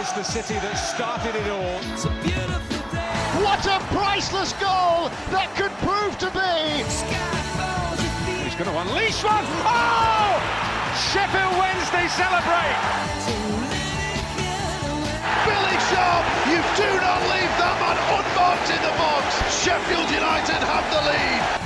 It's the city that started it all. It's a beautiful day. What a priceless goal that could prove to be. He's going to unleash one. Oh! Sheffield Wednesday celebrate. Billy Sharp, you do not leave that man unmarked in the box. Sheffield United have the lead.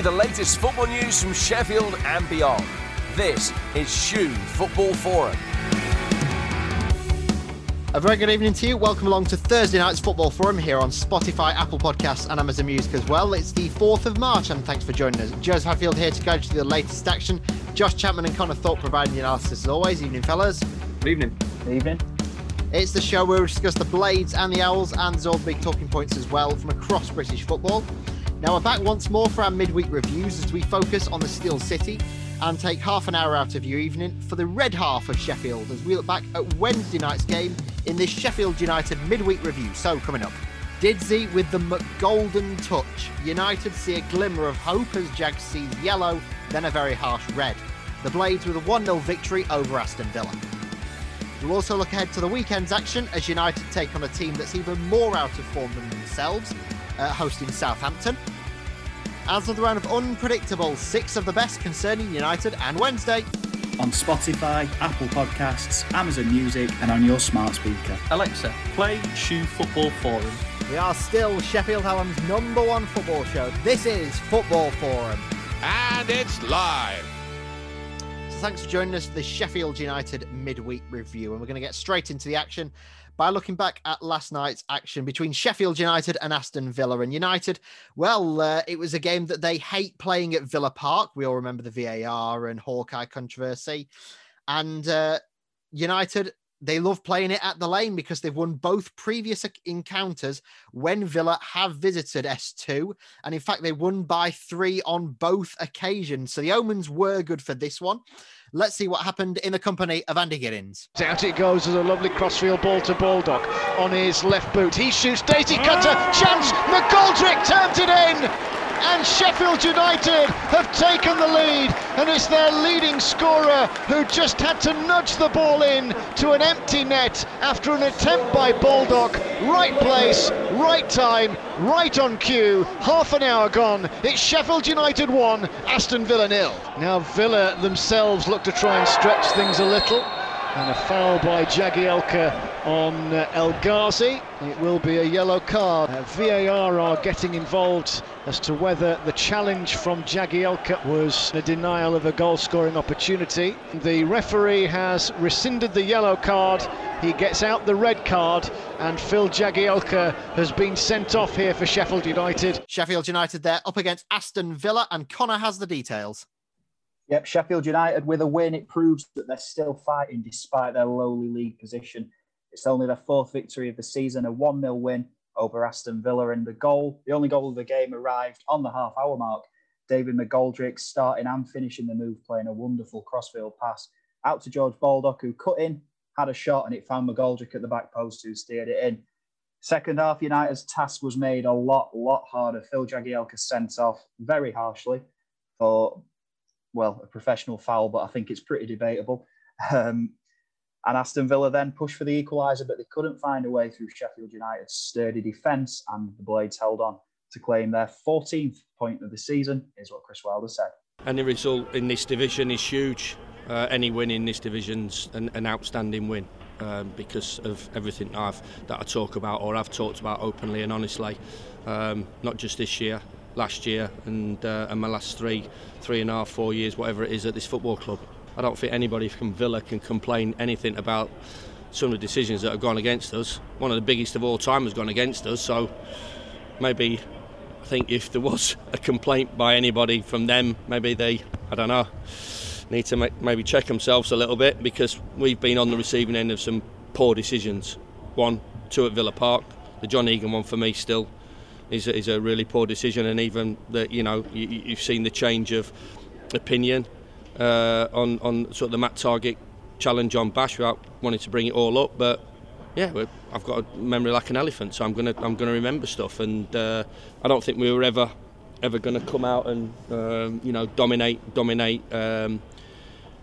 You the latest football news from Sheffield and beyond. This is SHU Football Forum. A very good evening to you. Welcome along to Thursday night's Football Forum here on Spotify, Apple Podcasts, and Amazon Music as well. It's the 4th of March, and thanks for joining us. Joseph Hadfield here to guide you through the latest action. Josh Chapman and Connor Thorpe providing the analysis as always. Evening, fellas. Good evening. Good evening. It's the show where we discuss the Blades and the Owls, and there's all the big talking points as well from across British football. Now we're back once more for our midweek reviews as we focus on the Steel City and take half an hour out of your evening for the red half of Sheffield as we look back at Wednesday night's game in this Sheffield United midweek review. So coming up, Didsey with the McGolden touch. United see a glimmer of hope as Jags see yellow, then a very harsh red. The Blades with a 1 0 victory over Aston Villa. We'll also look ahead to the weekend's action as United take on a team that's even more out of form than themselves uh, hosting Southampton. As of the round of unpredictable, six of the best concerning United and Wednesday. On Spotify, Apple Podcasts, Amazon Music, and on your smart speaker. Alexa, play SHU Football Forum. We are still Sheffield Hallam's number one football show. This is Football Forum. And it's live. So thanks for joining us for the Sheffield United midweek review. And we're going to get straight into the action by looking back at last night's action between Sheffield United and Aston Villa. And United, well, uh, it was a game that they hate playing at Villa Park. We all remember the VAR and Hawkeye controversy. And uh, United, they love playing it at the lane because they've won both previous encounters when Villa have visited S2. And in fact, they won by three on both occasions. So the omens were good for this one. Let's see what happened in the company of Andy Giddins. Out it goes as a lovely crossfield ball to Baldock on his left boot. He shoots Daisy Cutter. Ah! Chance. McGoldrick turns it in and Sheffield United have taken the lead and it's their leading scorer who just had to nudge the ball in to an empty net after an attempt by Baldock. Right place, right time, right on cue. Half an hour gone. It's Sheffield United 1, Aston Villa nil. Now Villa themselves look to try and stretch things a little and a foul by Jagielka on uh, El Ghazi. It will be a yellow card. Uh, VAR are getting involved as to whether the challenge from Jagielka was a denial of a goal scoring opportunity. The referee has rescinded the yellow card. He gets out the red card, and Phil Jagielka has been sent off here for Sheffield United. Sheffield United there up against Aston Villa, and Connor has the details. Yep, Sheffield United with a win, it proves that they're still fighting despite their lowly league position. It's only their fourth victory of the season, a 1 0 win over Aston Villa. And the goal, the only goal of the game, arrived on the half hour mark. David McGoldrick starting and finishing the move, playing a wonderful crossfield pass out to George Baldock, who cut in, had a shot, and it found McGoldrick at the back post, who steered it in. Second half, United's task was made a lot, lot harder. Phil Jagielka sent off very harshly for, well, a professional foul, but I think it's pretty debatable. Um, and Aston Villa then pushed for the equaliser, but they couldn't find a way through Sheffield United's sturdy defence, and the Blades held on to claim their 14th point of the season, is what Chris Wilder said. Any result in this division is huge. Uh, any win in this division's an, an outstanding win. Um, because of everything I've that I talk about or I've talked about openly and honestly, um, not just this year, last year, and uh, and my last three, three and a half, four years, whatever it is at this football club. I don't think anybody from Villa can complain anything about some of the decisions that have gone against us. One of the biggest of all time has gone against us, so maybe I think if there was a complaint by anybody from them, maybe they, I don't know, need to make, maybe check themselves a little bit because we've been on the receiving end of some poor decisions. One, two at Villa Park. The John Egan one for me still is a, is a really poor decision, and even that you know you, you've seen the change of opinion uh, on on sort of the Matt Targett challenge on Bash without wanting to bring it all up, but yeah, I've got a memory like an elephant, so I'm gonna I'm gonna remember stuff, and uh, I don't think we were ever ever going to come out and um, you know dominate dominate um,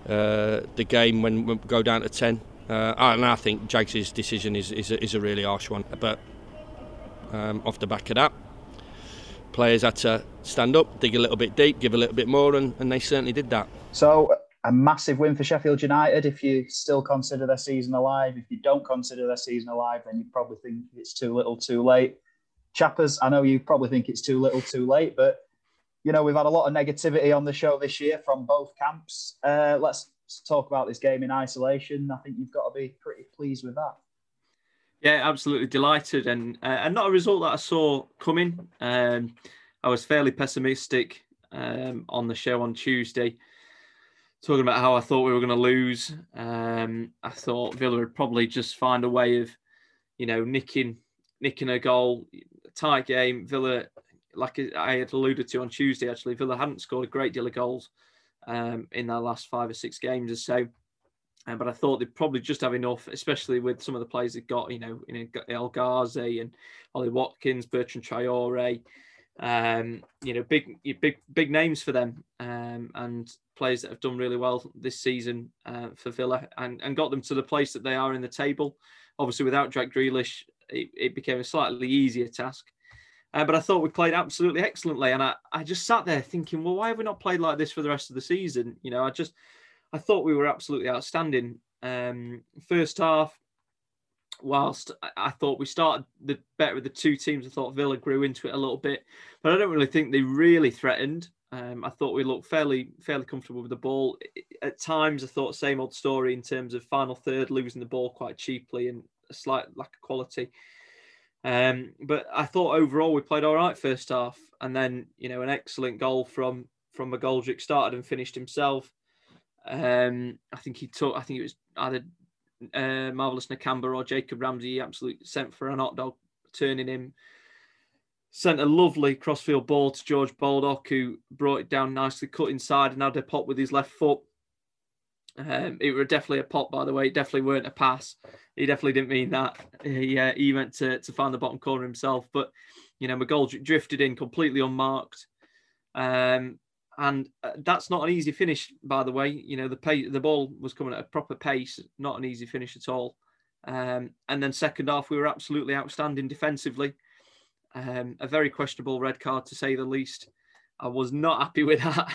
uh, the game when we go down to ten. Uh, and I think Jags' decision is is a, is a really harsh one, but um, off the back of that, players had to stand up, dig a little bit deep, give a little bit more, and, and they certainly did that. So a massive win for Sheffield United if you still consider their season alive. If you don't consider their season alive, then you probably think it's too little too late. Chappers, I know you probably think it's too little too late, but you know, we've had a lot of negativity on the show this year from both camps. Uh, let's talk about this game in isolation. I think you've got to be pretty pleased with that. Yeah, absolutely delighted, and uh, and not a result that I saw coming. Um, I was fairly pessimistic um, on the show on Tuesday talking about how I thought we were going to lose. Um, I thought Villa would probably just find a way of, you know, nicking nicking a goal. Tight game. Villa, like I had alluded to on Tuesday, actually, Villa hadn't scored a great deal of goals um, in their last five or six games or so. Uh, but I thought they'd probably just have enough, especially with some of the players they've got, you know, in El Ghazi and Ollie Watkins, Bertrand Traore, um, you know, big, big, big names for them, um, and players that have done really well this season uh, for Villa, and, and got them to the place that they are in the table. Obviously, without Jack Grealish, it, it became a slightly easier task. Uh, but I thought we played absolutely excellently, and I, I just sat there thinking, well, why have we not played like this for the rest of the season? You know, I just I thought we were absolutely outstanding. Um, first half, whilst I thought we started the better with the two teams, I thought Villa grew into it a little bit, but I don't really think they really threatened. Um, I thought we looked fairly fairly comfortable with the ball. At times, I thought same old story in terms of final third, losing the ball quite cheaply and a slight lack of quality. Um, but I thought overall we played all right first half, and then you know an excellent goal from from McGoldrick started and finished himself. Um, I think he took. I think it was either uh, Marvelous Nakamba or Jacob Ramsey absolutely sent for an hot dog, turning him. Sent a lovely crossfield ball to George Baldock, who brought it down nicely, cut inside, and had a pop with his left foot. Um, it were definitely a pop, by the way. It definitely weren't a pass. He definitely didn't mean that. He, uh, he meant to, to find the bottom corner himself. But, you know, McGoldrick drifted in completely unmarked. Um, and uh, that's not an easy finish, by the way. You know, the pace, the ball was coming at a proper pace, not an easy finish at all. Um, and then second half, we were absolutely outstanding defensively. Um, a very questionable red card, to say the least. I was not happy with that.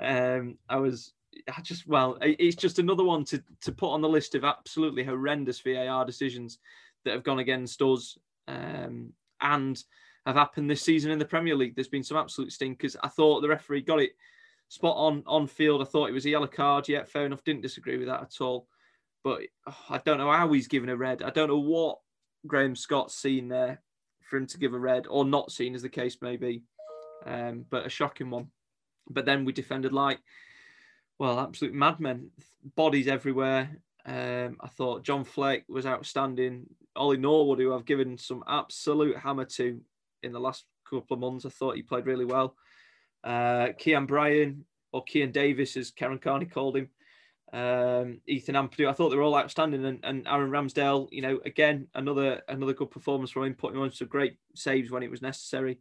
um, I was, I just, well, it's just another one to to put on the list of absolutely horrendous VAR decisions that have gone against us. Um, and have happened this season in the Premier League. There's been some absolute stinkers. I thought the referee got it spot on on field. I thought it was a yellow card. Yeah, fair enough. Didn't disagree with that at all. But oh, I don't know how he's given a red. I don't know what Graham Scott's seen there for him to give a red or not seen, as the case may be. Um, but a shocking one. But then we defended like, well, absolute madmen. Bodies everywhere. Um, I thought John Fleck was outstanding. Ollie Norwood, who I've given some absolute hammer to in the last couple of months. I thought he played really well. Uh, Kian Bryan or Kian Davis, as Karen Carney called him. Um, Ethan Ampadu. I thought they were all outstanding, and, and Aaron Ramsdale. You know, again another another good performance from him, putting on some great saves when it was necessary.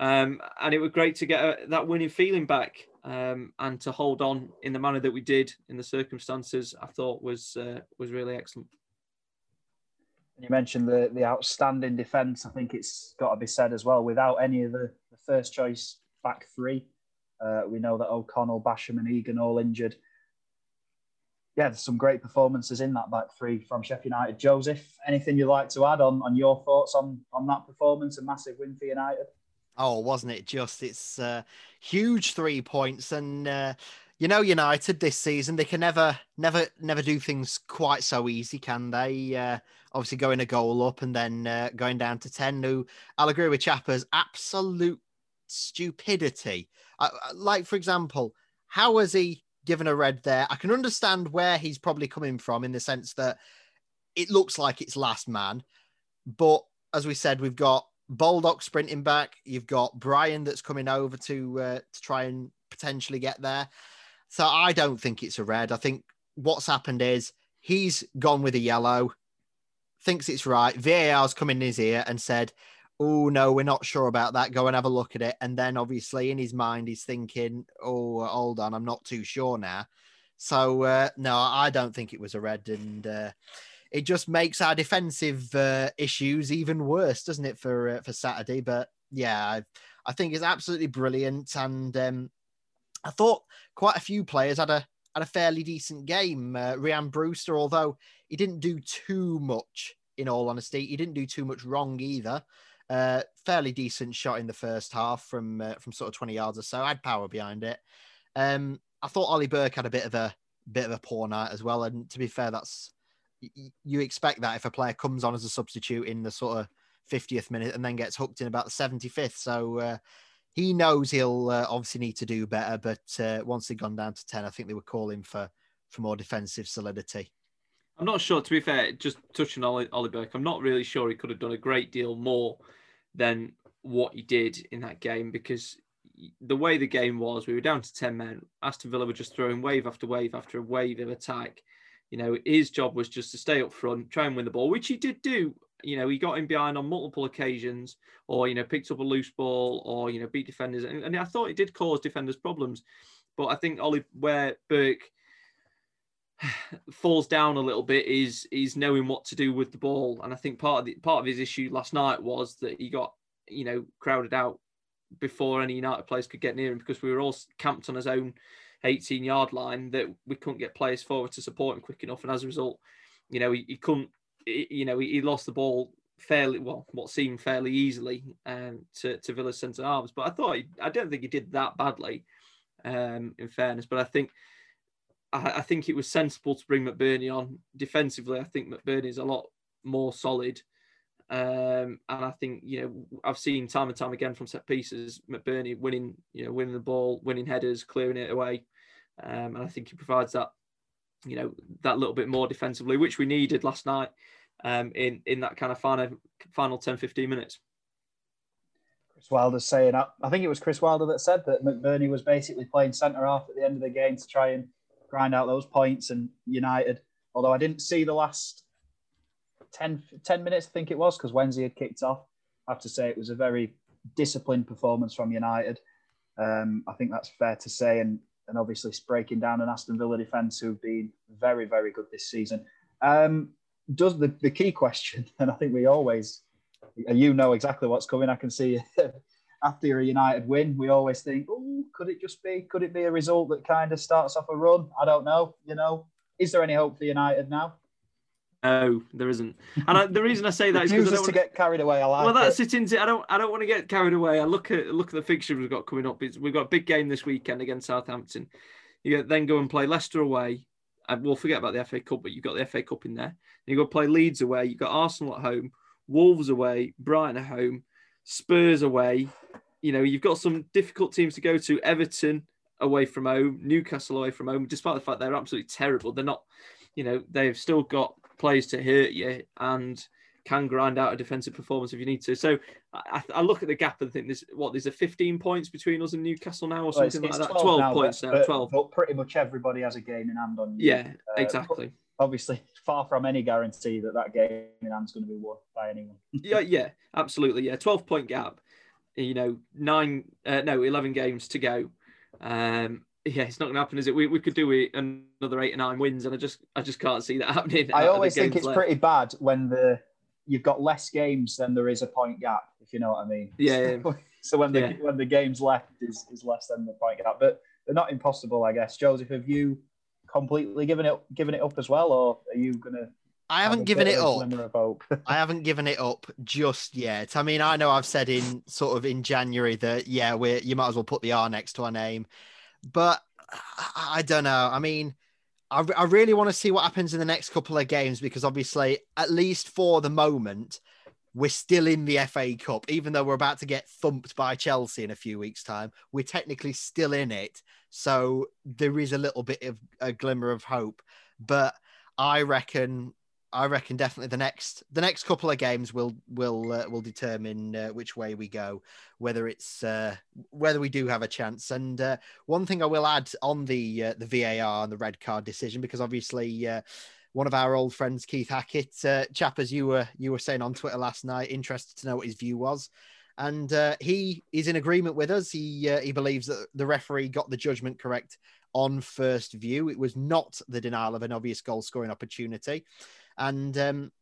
Um, and it was great to get a, that winning feeling back um, and to hold on in the manner that we did in the circumstances. I thought was uh, was really excellent. You mentioned the the outstanding defence. I think it's got to be said as well. Without any of the, the first choice back three, uh, we know that O'Connell, Basham, and Egan all injured. Yeah, there's some great performances in that back three from Sheffield United. Joseph, anything you'd like to add on, on your thoughts on, on that performance? A massive win for United. Oh, wasn't it just? It's uh, huge three points, and uh, you know United this season they can never, never, never do things quite so easy, can they? Uh, obviously going a goal up and then uh, going down to 10. Who I'll agree with Chappers, absolute stupidity. Like, for example, how has he given a red there? I can understand where he's probably coming from in the sense that it looks like it's last man. But as we said, we've got Baldock sprinting back. You've got Bryan that's coming over to uh, to try and potentially get there. So I don't think it's a red. I think what's happened is he's gone with a yellow thinks it's right. VAR's come in his ear and said, oh no, we're not sure about that. Go and have a look at it. And then obviously in his mind, he's thinking, oh, hold on, I'm not too sure now. So uh, no, I don't think it was a red, and uh, it just makes our defensive uh, issues even worse, doesn't it, for uh, for Saturday? But yeah, I, I, think it's absolutely brilliant, and um, I thought quite a few players had a had a fairly decent game. Uh, Rhian Brewster, although he didn't do too much, in all honesty, he didn't do too much wrong either. Uh, fairly decent shot in the first half from uh, from sort of 20 yards or so. I had power behind it. Um, I thought Ollie Burke had a bit of a bit of a poor night as well. And to be fair, that's you expect that if a player comes on as a substitute in the sort of 50th minute and then gets hooked in about the 75th. So uh, he knows he'll uh, obviously need to do better. But uh, once they'd gone down to 10, I think they were calling for for more defensive solidity. I'm not sure, to be fair, just touching Ollie, Ollie Burke, I'm not really sure he could have done a great deal more than what he did in that game because the way the game was, we were down to 10 men. Aston Villa were just throwing wave after wave after a wave of attack. You know, his job was just to stay up front, try and win the ball, which he did do. You know, he got in behind on multiple occasions, or, you know, picked up a loose ball, or, you know, beat defenders. And, and I thought it did cause defenders problems. But I think Ollie, where Burke falls down a little bit is is knowing what to do with the ball. And I think part of the part of his issue last night was that he got, you know, crowded out before any United players could get near him because we were all camped on his own 18 yard line that we couldn't get players forward to support him quick enough. And as a result, you know, he, he couldn't, he, you know, he, he, lost the ball fairly well, what seemed fairly easily um, to, to Villa's centre halves. But I thought, he, I don't think he did that badly, um, in fairness. But I think, I, I think it was sensible to bring McBurnie on defensively. I think McBurnie is a lot more solid um, and I think you know I've seen time and time again from set pieces McBurnie winning you know winning the ball, winning headers, clearing it away, um, and I think he provides that you know that little bit more defensively, which we needed last night um, in in that kind of final final 10, 15 minutes. Chris Wilder saying, I think it was Chris Wilder that said that McBurnie was basically playing centre half at the end of the game to try and grind out those points, and United. Although I didn't see the last 10, 10 minutes, I think it was, because Wednesday had kicked off. I have to say it was a very disciplined performance from United. Um, I think that's fair to say, and and obviously breaking down an Aston Villa defence who've been very very good this season. Um, does the, the key question, and I think we always, you know exactly what's coming. I can see after a United win, we always think, oh, could it just be? Could it be a result that kind of starts off a run? I don't know. You know, is there any hope for United now? No, there isn't. And I, the reason I say that is because I don't to get carried away. I like well, that's it. Into, I don't. I don't want to get carried away. I look at look at the fixture we've got coming up. It's, we've got a big game this weekend against Southampton. You then go and play Leicester away. And we'll forget about the FA Cup, but you've got the FA Cup in there. You go play Leeds away. You've got Arsenal at home, Wolves away, Brighton at home, Spurs away. You know, you've got some difficult teams to go to. Everton away from home, Newcastle away from home. Despite the fact they're absolutely terrible, they're not. You know, they've still got plays to hurt you and can grind out a defensive performance if you need to. So I, I look at the gap and think there's what there's a 15 points between us and Newcastle now or something well, like that. 12, 12 points now. 12. But pretty much everybody has a game in hand on you. Yeah, uh, exactly. Obviously, far from any guarantee that that game in hand is going to be won by anyone. yeah, yeah, absolutely. Yeah, 12 point gap. You know, nine, uh, no, 11 games to go. Um, yeah, it's not going to happen, is it? We, we could do it another eight or nine wins, and I just I just can't see that happening. I always think it's left. pretty bad when the you've got less games than there is a point gap, if you know what I mean. Yeah. So, so when the yeah. when the games left is, is less than the point gap, but they're not impossible, I guess. Joseph, have you completely given it given it up as well, or are you gonna? I haven't given it up. I haven't given it up just yet. I mean, I know I've said in sort of in January that yeah, we you might as well put the R next to our name but I don't know. I mean, I, I really want to see what happens in the next couple of games because obviously, at least for the moment, we're still in the FA Cup, even though we're about to get thumped by Chelsea in a few weeks' time. We're technically still in it, so there is a little bit of a glimmer of hope. But I reckon I reckon definitely the next the next couple of games will will uh, will determine uh, which way we go, whether it's uh, whether we do have a chance. And uh, one thing I will add on the uh, the VAR and the red card decision, because obviously uh, one of our old friends, Keith Hackett. Chap, as you were you were saying on Twitter last night, interested to know what his view was, and he is in agreement with us. He he believes that the referee got the judgment correct on first view. It was not the denial of an obvious goal scoring opportunity, and um,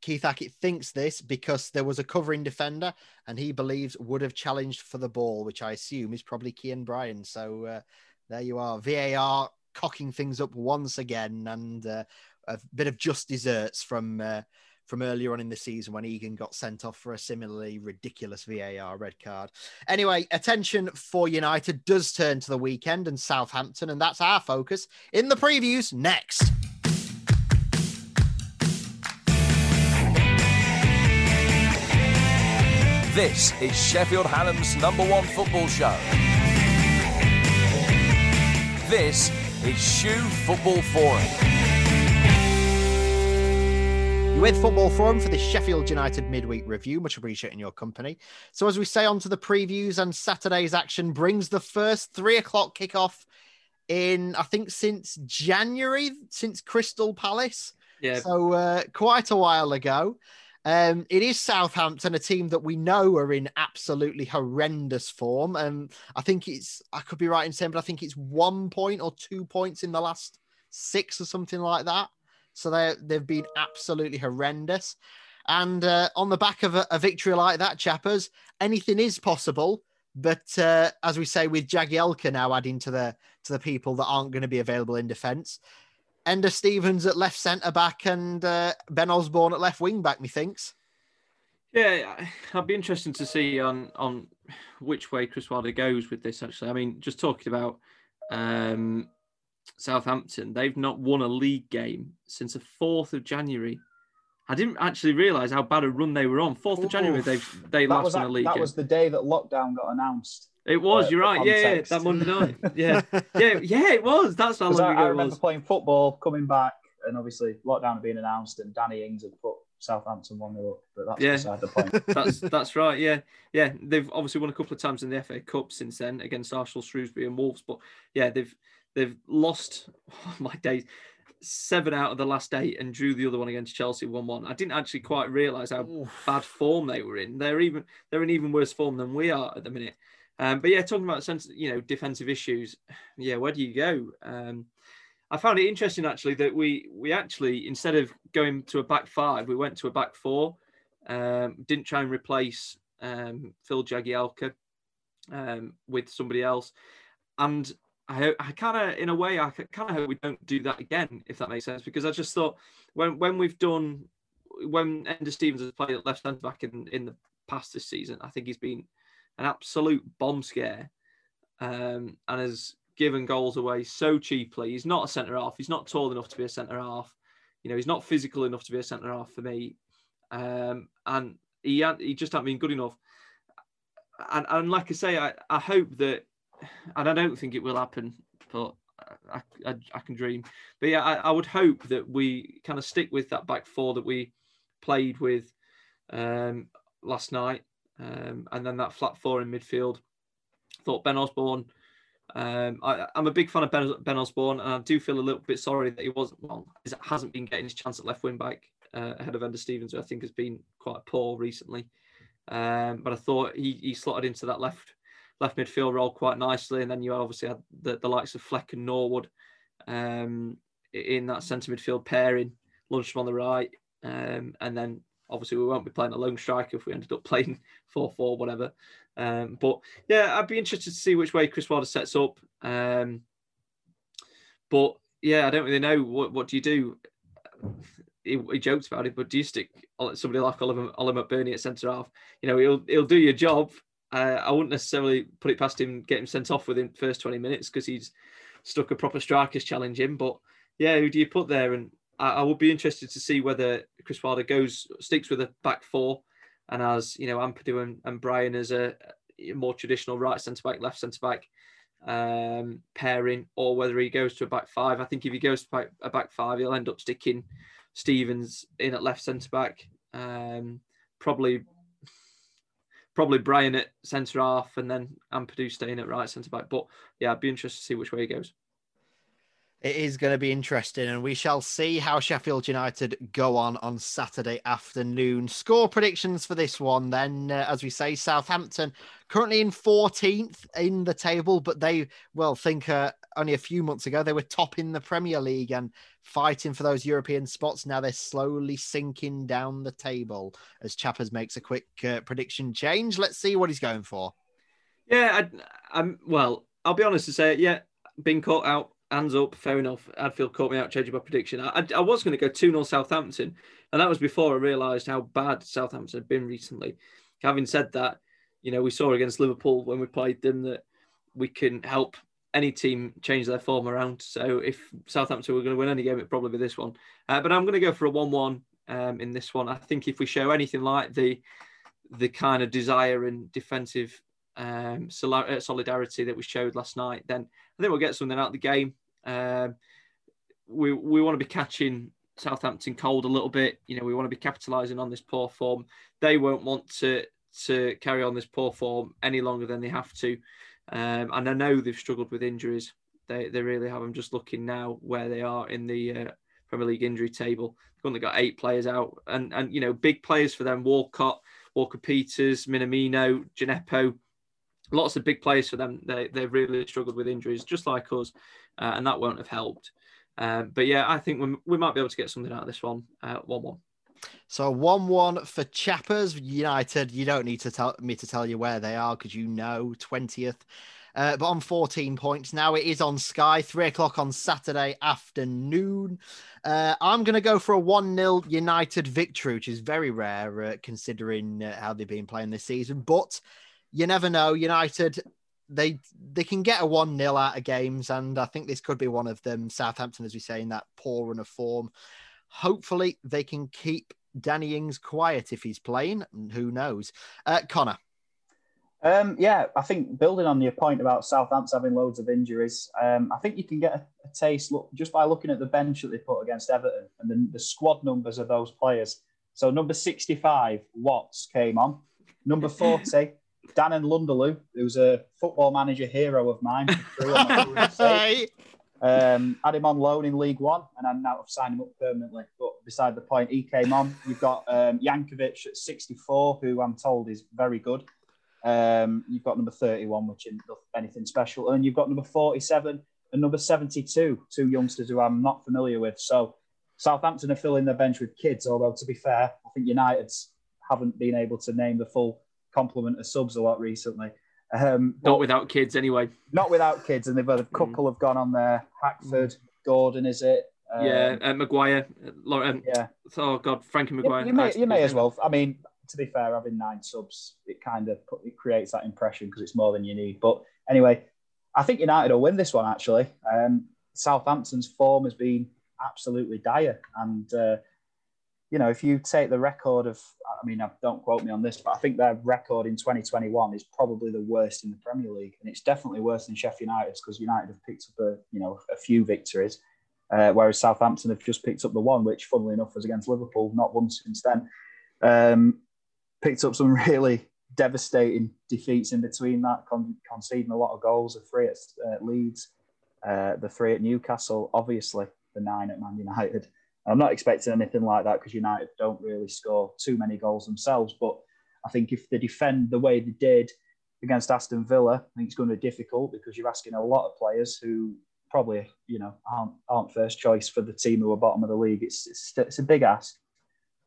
Keith Hackett thinks this because there was a covering defender and he believes would have challenged for the ball, which I assume is probably Cian Bryan. So uh, there you are. VAR cocking things up once again and uh, a bit of just desserts from uh, from earlier on in the season when Egan got sent off for a similarly ridiculous VAR red card. Anyway, attention for United does turn to the weekend and Southampton, and that's our focus in the previews next. This is Sheffield Hallam's number one football show. This is SHU Football Forum. You're with Football Forum for the Sheffield United midweek review. Much appreciating your company. So, as we say, on to the previews, and Saturday's action brings the first three o'clock kickoff in, I think, since January, since Crystal Palace. Yeah. So, uh, quite a while ago. Um, it is Southampton, a team that we know are in absolutely horrendous form. And I think it's, I could be right in saying, but I think it's one point or two points in the last six or something like that. So they they've been absolutely horrendous. And uh, on the back of a, a, victory like that, chappers, anything is possible. But uh, as we say, with Jagielka now adding to the to the people that aren't going to be available in defence, Enda Stevens at left centre back and uh, Ben Osborne at left wing back, methinks. Yeah, I'd be interested to see on on which way Chris Wilder goes with this. Actually, I mean, just talking about um, Southampton, they've not won a league game since the fourth of January. I didn't actually realise how bad a run they were on. Fourth of January, they they that last won a league. That game. was the day that lockdown got announced. It was. Uh, you're right. Yeah, yeah, that Monday night. Yeah, yeah, yeah. It was. That's how long I, ago I remember was. playing football, coming back, and obviously lockdown had been announced, and Danny Ings had put Southampton one 0 up. But that's yeah. beside the point. that's that's right. Yeah, yeah. They've obviously won a couple of times in the FA Cup since then against Arsenal, Shrewsbury, and Wolves. But yeah, they've they've lost. Oh, my days. Seven out of the last eight and drew the other one against Chelsea one one. I didn't actually quite realise how Oof. bad form they were in. They're even they're in even worse form than we are at the minute. Um, but yeah, talking about sense, you know, defensive issues. Yeah, where do you go? Um, I found it interesting actually that we we actually instead of going to a back five, we went to a back four. Um, didn't try and replace um, Phil Jagielka um, with somebody else, and I, I kind of, in a way, I kind of hope we don't do that again, if that makes sense, because I just thought when when we've done when Enda Stevens has played at left centre back in in the past this season, I think he's been an absolute bomb scare um, and has given goals away so cheaply. He's not a centre half. He's not tall enough to be a centre half. You know, he's not physical enough to be a centre half for me. Um, and he had, he just hasn't been good enough. And, and like I say, I, I hope that, and I don't think it will happen, but I, I, I can dream. But yeah, I, I would hope that we kind of stick with that back four that we played with um, last night um, and then that flat four in midfield. Thought Ben Osborne. Um, I, am a big fan of Ben, ben, Osborne, and I do feel a little bit sorry that he wasn't well, hasn't been getting his chance at left wing back uh, ahead of Enda Stevens, who I think has been quite poor recently. Um, but I thought he, he slotted into that left left midfield role quite nicely, and then you obviously had the, the likes of Fleck and Norwood um, in that centre midfield pairing, Lundstram on the right, um, and then Obviously, we won't be playing a lone striker if we ended up playing 4 4, whatever. Um, but yeah, I'd be interested to see which way Chris Wilder sets up. Um, but yeah, I don't really know. What, what do you do? He, he jokes about it, but do you stick somebody like Oliver, Oliver at centre half? You know, he'll, he'll do your job. Uh, I wouldn't necessarily put it past him, get him sent off within first 20 minutes because he's stuck a proper strikers challenge in. But yeah, who do you put there? And I, I would be interested to see whether Chris Wilder goes sticks with a back four and as you know Ampadu and, and Bryan as a, a more traditional right centre back, left centre back um, pairing, or whether he goes to a back five. I think if he goes to a back five, he'll end up sticking Stevens in at left centre back. Um, probably probably Bryan at centre half and then Ampadu staying at right centre back. But yeah, I'd be interested to see which way he goes. It is going to be interesting, and we shall see how Sheffield United go on on Saturday afternoon. Score predictions for this one, then, uh, as we say, Southampton currently in 14th in the table, but they, well, think uh, only a few months ago they were top in the Premier League and fighting for those European spots. Now they're slowly sinking down the table as Chappers makes a quick uh, prediction change. Let's see what he's going for. Yeah, I, am well. I'll be honest to say, yeah, being caught out hands up, fair enough. Adfield caught me out changing my prediction. I, I was going to go 2 0 Southampton, and that was before I realised how bad Southampton had been recently. Having said that, you know, we saw against Liverpool when we played them that we can help any team change their form around. So if Southampton were going to win any game, it'd probably be this one. Uh, but I'm going to go for a 1 1 um, in this one. I think if we show anything like the the kind of desire and defensive um, uh, solidarity that we showed last night, then I think we'll get something out of the game. Um, we we want to be catching Southampton cold a little bit. You know, we want to be capitalising on this poor form. They won't want to to carry on this poor form any longer than they have to. Um, and I know they've struggled with injuries. They they really have. I'm just looking now where they are in the uh, Premier League injury table. They've only got eight players out, and and you know big players for them: Walcott, Walker Peters, Minamino, Djenepo lots of big players for them. They they've really struggled with injuries, just like us, uh, and that won't have helped. Um, but yeah, I think we, we might be able to get something out of this one. Uh, one one. So one one for Chappers United. You don't need to tell me to tell you where they are because you know twentieth. Uh, but on 14 points now, it is on Sky, three o'clock on Saturday afternoon. Uh, I'm going to go for a 1 0 United victory, which is very rare uh, considering uh, how they've been playing this season. But you never know. United, they they can get a one 0 out of games, and I think this could be one of them. Southampton, as we say, in that poor run of form. Hopefully, they can keep Danny Ings quiet if he's playing. Who knows? Uh, Connor. Um, yeah, I think building on your point about Southampton having loads of injuries, um, I think you can get a, a, taste look just by looking at the bench that they put against Everton and the, the squad numbers of those players. So number 65, Watts came on. Number 40, Dan N'Lundulu, who's a football manager hero of mine, um, had him on loan in League One, and I'm now signed him up permanently. But beside the point, he came on. You've got um, Jankewitz at 64, who I'm told is very good. Um, you've got number 31, which isn't anything special, and you've got number 47 and number 72, two youngsters who I'm not familiar with. So Southampton are filling their bench with kids. Although to be fair, I think United's haven't been able to name the full complement of subs a lot recently. Um, not without kids, anyway. Not without kids, and they've had a mm. couple have gone on there. Hackford, Gordon, is it? Um, yeah, uh, Maguire, Lauren. Yeah. Oh God, Frankie Maguire. You, you may, you may as well. I mean, to be fair, having nine subs, it kind of put, it creates that impression because it's more than you need. But anyway, I think United will win this one. Actually, um, Southampton's form has been absolutely dire, and uh, you know, if you take the record of, I mean, don't quote me on this, but I think their record in 2021 is probably the worst in the Premier League, and it's definitely worse than Sheffield United's because United have picked up a, you know, a few victories, uh, whereas Southampton have just picked up the one, which, funnily enough, was against Liverpool, not once since then. Um, picked up some really devastating defeats in between that, con- conceding a lot of goals, the three at uh, Leeds, uh, the three at Newcastle, obviously the nine at Man United. I'm not expecting anything like that because United don't really score too many goals themselves. But I think if they defend the way they did against Aston Villa, I think it's going to be difficult because you're asking a lot of players who probably you know aren't, aren't first choice for the team who are bottom of the league. It's it's, it's a big ask,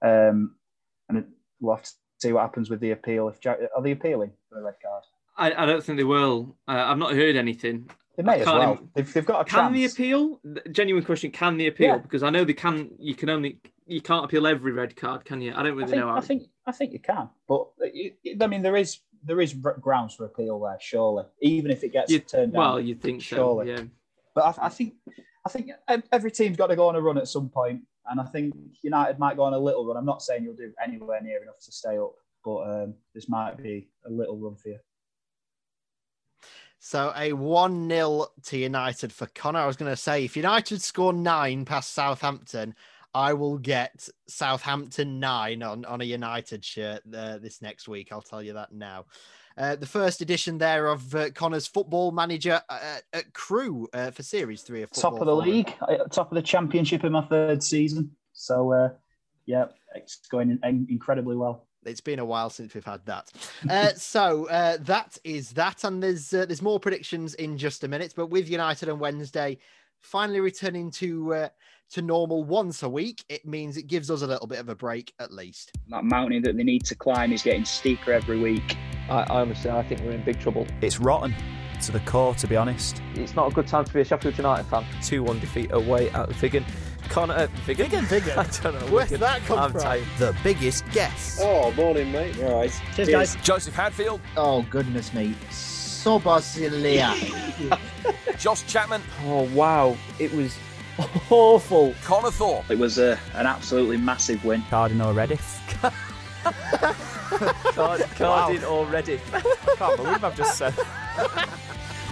um, and we'll have to see what happens with the appeal. If are they appealing for the red card? I, I don't think they will. Uh, I've not heard anything. They may as well. They've, they've got a Can chance. they appeal? Genuine question. Can the appeal? Yeah. Because I know they can. You can only you can't appeal every red card, can you? I don't really I think, know. How. I think I think you can, but I mean there is there is grounds for appeal there, surely, even if it gets you'd, turned down. Well, you think surely. so, yeah. But I, I think I think every team's got to go on a run at some point, and I think United might go on a little run. I'm not saying you'll do anywhere near enough to stay up, but um, this might be a little run for you. So a 1 0 to United for Connor. I was going to say, if United score nine past Southampton, I will get Southampton nine on, on a United shirt uh, this next week. I'll tell you that now. Uh, the first edition there of uh, Connor's football manager uh, at Crewe uh, for Series 3 of Top of the league, uh, top of the championship in my third season. So, uh, yeah, it's going in- incredibly well. It's been a while since we've had that. Uh, so uh, that is that, and there's uh, there's more predictions in just a minute. But with United on Wednesday, finally returning to uh, to normal once a week, it means it gives us a little bit of a break at least. That mountain that they need to climb is getting steeper every week. I, I honestly, I think we're in big trouble. It's rotten to the core, to be honest. It's not a good time to be a Sheffield United fan. 2 1 defeat away at the Figan. Connor, uh, Figan? Figan, Figan. I don't know. Where's that come I'm from? tired. The biggest guess. Oh, morning, mate. All right. Cheers, guys. Joseph Hadfield, Oh goodness me, Sobosilia. Josh Chapman, Oh, wow. It was awful. Connor Thorpe, It was a, an absolutely massive win. Cardinal Reddith. Card, Cardin already. Can't believe I've just said.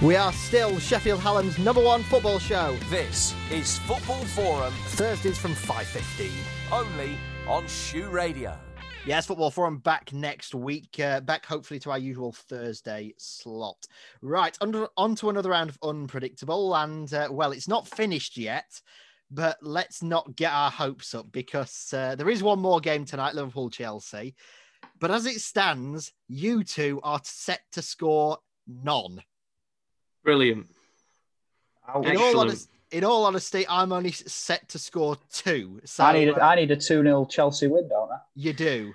We are still Sheffield Hallam's number one football show. This is Football Forum, Thursdays from 5.15. only on SHU Radio. Yes, Football Forum back next week. Uh, back hopefully to our usual Thursday slot. Right, under, on to another round of unpredictable. And uh, well, it's not finished yet, but let's not get our hopes up because uh, there is one more game tonight Liverpool Chelsea. But as it stands, you two are set to score none. Brilliant. In all, honest, in all honesty, I'm only set to score two. So I need, uh, I need a 2 0 Chelsea win, don't I? you do.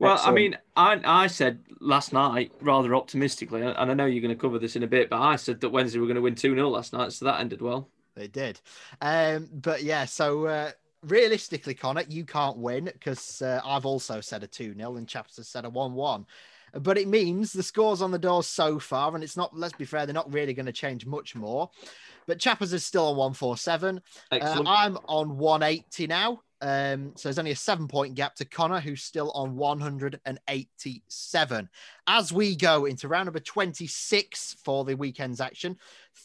Well, Excellent. I mean, I, I said last night, rather optimistically, and I know you're going to cover this in a bit, but I said that Wednesday we're going to win 2 0 last night, so that ended well. They did. Um, but yeah, so uh, realistically, Connor, you can't win because uh, I've also said a 2 0 and Chaps has said a 1 1. But it means the scores on the door so far, and it's not, let's be fair, they're not really going to change much more. But Chappers is still on 147. Uh, I'm on 180 now. Um, so there's only a seven point gap to Connor, who's still on 187. As we go into round number 26 for the weekend's action,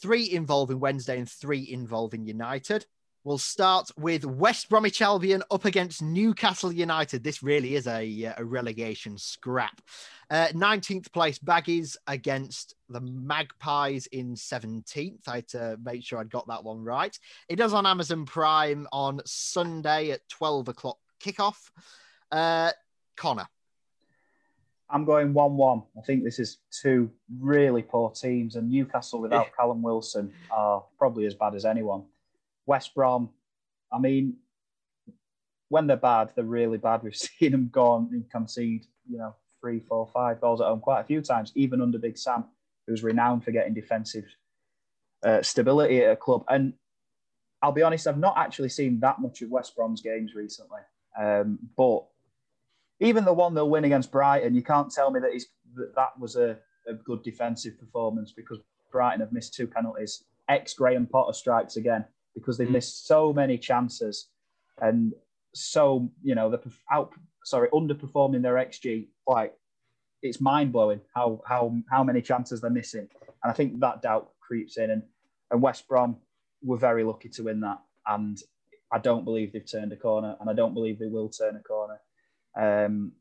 three involving Wednesday and three involving United. We'll start with West Bromwich Albion up against Newcastle United. This really is a, uh, a relegation scrap. Uh, 19th place Baggies against the Magpies in 17th. I had to make sure I'd got that one right. It is on Amazon Prime on Sunday at 12 o'clock kickoff. Uh, Connor. I'm going 1 1. I think this is two really poor teams, and Newcastle without Callum Wilson are probably as bad as anyone. West Brom, I mean, when they're bad, they're really bad. We've seen them go on and concede, you know, three, four, five goals at home quite a few times, even under Big Sam, who's renowned for getting defensive uh, stability at a club. And I'll be honest, I've not actually seen that much of West Brom's games recently. Um, but even the one they'll win against Brighton, you can't tell me that, he's, that that was a, a good defensive performance because Brighton have missed two penalties. Ex Graham Potter strikes again because they've missed so many chances and so you know they're out sorry underperforming their xg like it's mind blowing how how how many chances they're missing. And I think that doubt creeps in and and West Brom were very lucky to win that. And I don't believe they've turned a corner and I don't believe they will turn a corner. Um,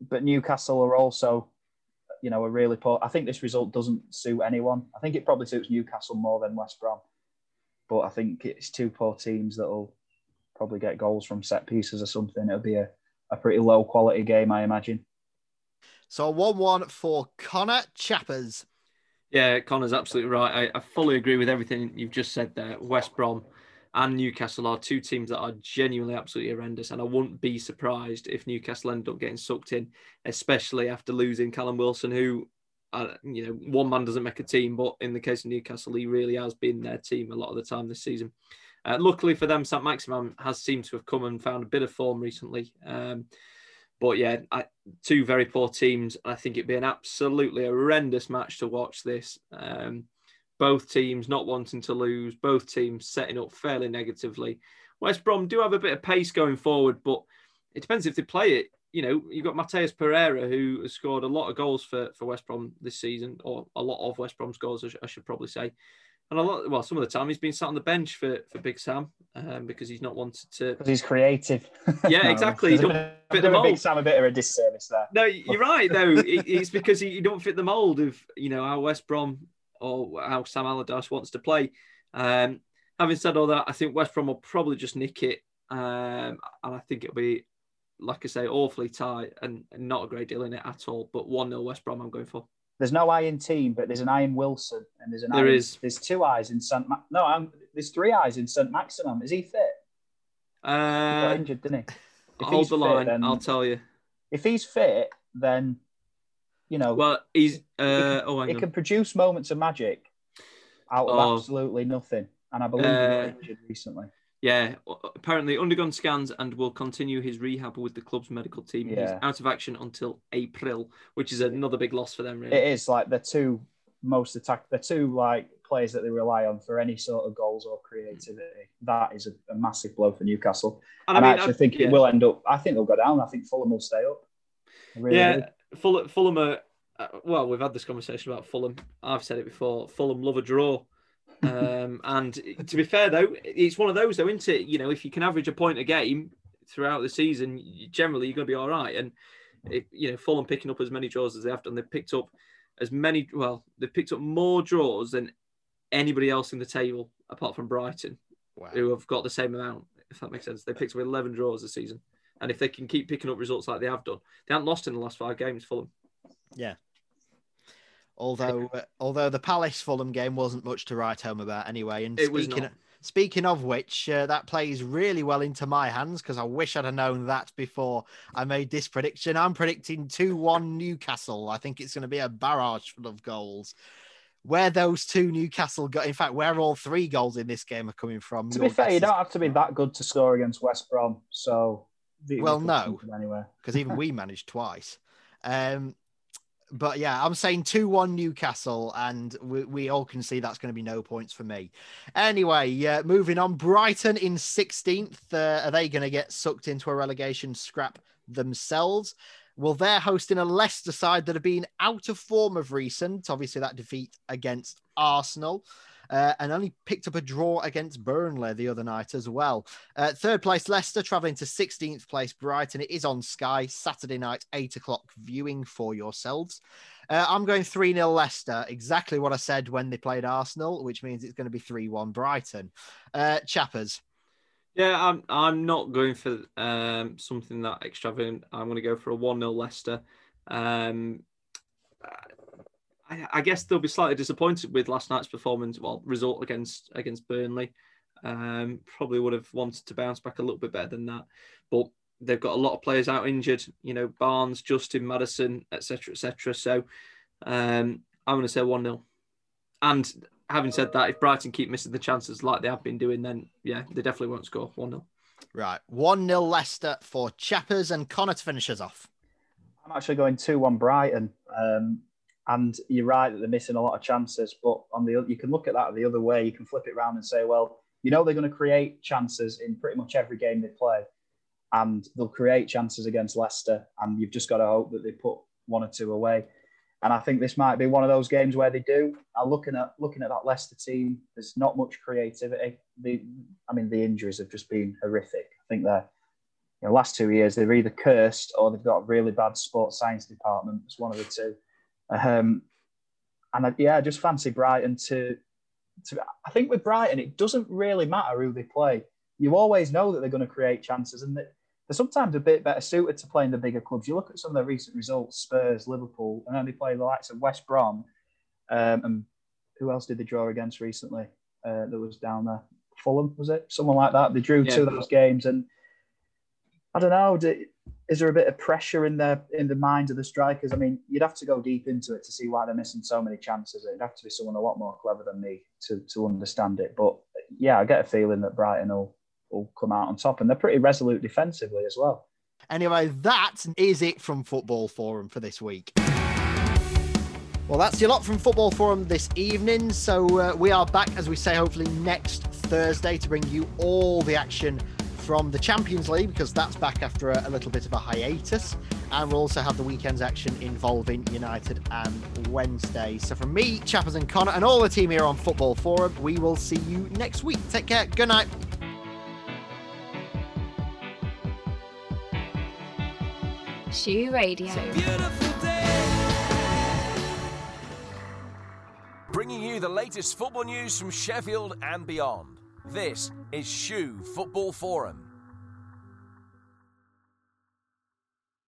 but Newcastle are also you know a really poor I think this result doesn't suit anyone. I think it probably suits Newcastle more than West Brom but I think it's two poor teams that'll probably get goals from set pieces or something. It'll be a, a pretty low quality game, I imagine. So 1 1 for Connor Chappers. Yeah, Connor's absolutely right. I, I fully agree with everything you've just said there. West Brom and Newcastle are two teams that are genuinely absolutely horrendous, and I wouldn't be surprised if Newcastle end up getting sucked in, especially after losing Callum Wilson, who, you know, one man doesn't make a team, but in the case of Newcastle, he really has been their team a lot of the time this season. Uh, luckily for them, St. Maximin has seemed to have come and found a bit of form recently. Um, but yeah, I, two very poor teams. I think it'd be an absolutely horrendous match to watch this. Um, both teams not wanting to lose, both teams setting up fairly negatively. West Brom do have a bit of pace going forward, but it depends if they play it. You know, you've got Matheus Pereira, who has scored a lot of goals for, for West Brom this season, or a lot of West Brom's goals, I, sh- I should probably say. And a lot, well, some of the time he's been sat on the bench for for Big Sam um, because he's not wanted to. Because he's creative. Yeah, exactly. He there's a don't bit- fit the doing Big. Sam a bit of a disservice there. No, you're right though. It's because he, you don't fit the mold of you know how West Brom or how Sam Allardyce wants to play. Um, having said all that, I think West Brom will probably just nick it, um, and I think it'll be, like I say, awfully tight and, and not a great deal in it at all. But one 0 West Brom, I'm going for. There's no I in team, but there's an I in Wilson, and there's an There Iron, is. There's two eyes in St. Ma- no, I'm, there's three eyes in St. Maximin. Is he fit? He got Uh, injured, didn't he? If hold the fit, line. then- I'll tell you. If he's fit, then you know. Well, he's. Uh, he oh, he can produce moments of magic out of Oh. absolutely nothing, and I believe he Uh, got injured recently. Yeah, apparently undergone scans and will continue his rehab with the club's medical team. He's out of action until April, which is another big loss for them. Really. It is like the two most attack, the two like players that they rely on for any sort of goals or creativity. That is a, a massive blow for Newcastle. And And, I I, actually I- think yeah. it will end up. I think they'll go down. I think Fulham will stay up. Really yeah. Fulham, Fulham are, uh, well, we've had this conversation about Fulham. I've said it before. Fulham love a draw. Um, and to be fair, though, it's one of those, though, isn't it? You know, if you can average a point a game throughout the season, generally you're going to be all right. And, if, you know, Fulham picking up as many draws as they have done, they've picked up as many, well, they've picked up more draws than anybody else in the table apart from Brighton, who have got the same amount, if that makes sense. They picked up 11 draws this season. And if they can keep picking up results like they have done, they haven't lost in the last five games, Fulham. Yeah. Although, uh, although the Palace Fulham game wasn't much to write home about anyway. And It speaking, not. speaking of which, uh, that plays really well into my hands because I wish I'd have known that before I made this prediction. I'm predicting two-one Newcastle. I think it's going to be a barrage full of goals. Where those two Newcastle got, in fact, where all three goals in this game are coming from. To be fair, you don't have to be that good to score against West Brom. So, we- we Well, no. come anywhere. because even we managed twice. Um, but yeah, I'm saying 2 1 Newcastle, and we, we all can see that's going to be no points for me. Anyway, uh, moving on. Brighton in 16th. Uh, are they going to get sucked into a relegation scrap themselves? Well, they're hosting a Leicester side that have been out of form of recent. Obviously, that defeat against Arsenal. Uh, and only picked up a draw against Burnley the other night as well. Uh, third place Leicester travelling to 16th place Brighton. It is on Sky Saturday night, 8 o'clock viewing for yourselves. Uh, I'm going 3 0 Leicester, exactly what I said when they played Arsenal, which means it's going to be 3 1 Brighton. Uh, Chappers. Yeah, I'm I'm not going for um, something that extravagant. I'm going to go for a 1 0 Leicester. Um, I, I guess they'll be slightly disappointed with last night's performance, well, result against against Burnley. Um, probably would have wanted to bounce back a little bit better than that, but they've got a lot of players out injured. You know, Barnes, Justin, Maddison, etc., etc. So um, I'm going to say one 0 And having said that, if Brighton keep missing the chances like they have been doing, then yeah, they definitely won't score one 0 Right. 1 0 Leicester for Chappers and Connor to finish us off. I'm actually going 2 1 Brighton. Um, and you're right that they're missing a lot of chances. But on the you can look at that the other way. You can flip it around and say, well, you know, they're going to create chances in pretty much every game they play. And they'll create chances against Leicester. And you've just got to hope that they put one or two away. And I think this might be one of those games where they do. I'm looking at looking at that Leicester team. There's not much creativity. The, I mean, the injuries have just been horrific. I think they're last two years they're either cursed or they've got a really bad sports science department. It's one of the two. Um, and I, yeah, I just fancy Brighton to, to. I think with Brighton, it doesn't really matter who they play. You always know that they're going to create chances, and that they're sometimes a bit better suited to playing the bigger clubs. You look at some of their recent results: Spurs, Liverpool, and then they play the likes of West Brom. Um, and who else did they draw against recently? Uh, that was down there. Fulham was it? Someone like that. They drew Yeah. two of those games, and I don't know. Do, is there a bit of pressure in the in the minds of the strikers? I mean, you'd have to go deep into it to see why they're missing so many chances. It'd have to be someone a lot more clever than me to to understand it. But yeah, I get a feeling that Brighton will will come out on top, and they're pretty resolute defensively as well. Anyway, that is it from Football Forum for this week. Well, that's your lot from Football Forum this evening. So uh, we are back, as we say, hopefully next Thursday to bring you all the action from the Champions League because that's back after a, a little bit of a hiatus. And we'll also have the weekend's action involving United and Wednesday. So from me, Chappers and Connor, and all the team here on Football Forum, we will see you next week. Take care. Good night. SHU Radio. Bringing you the latest football news from Sheffield and beyond. This is SHU Football Forum.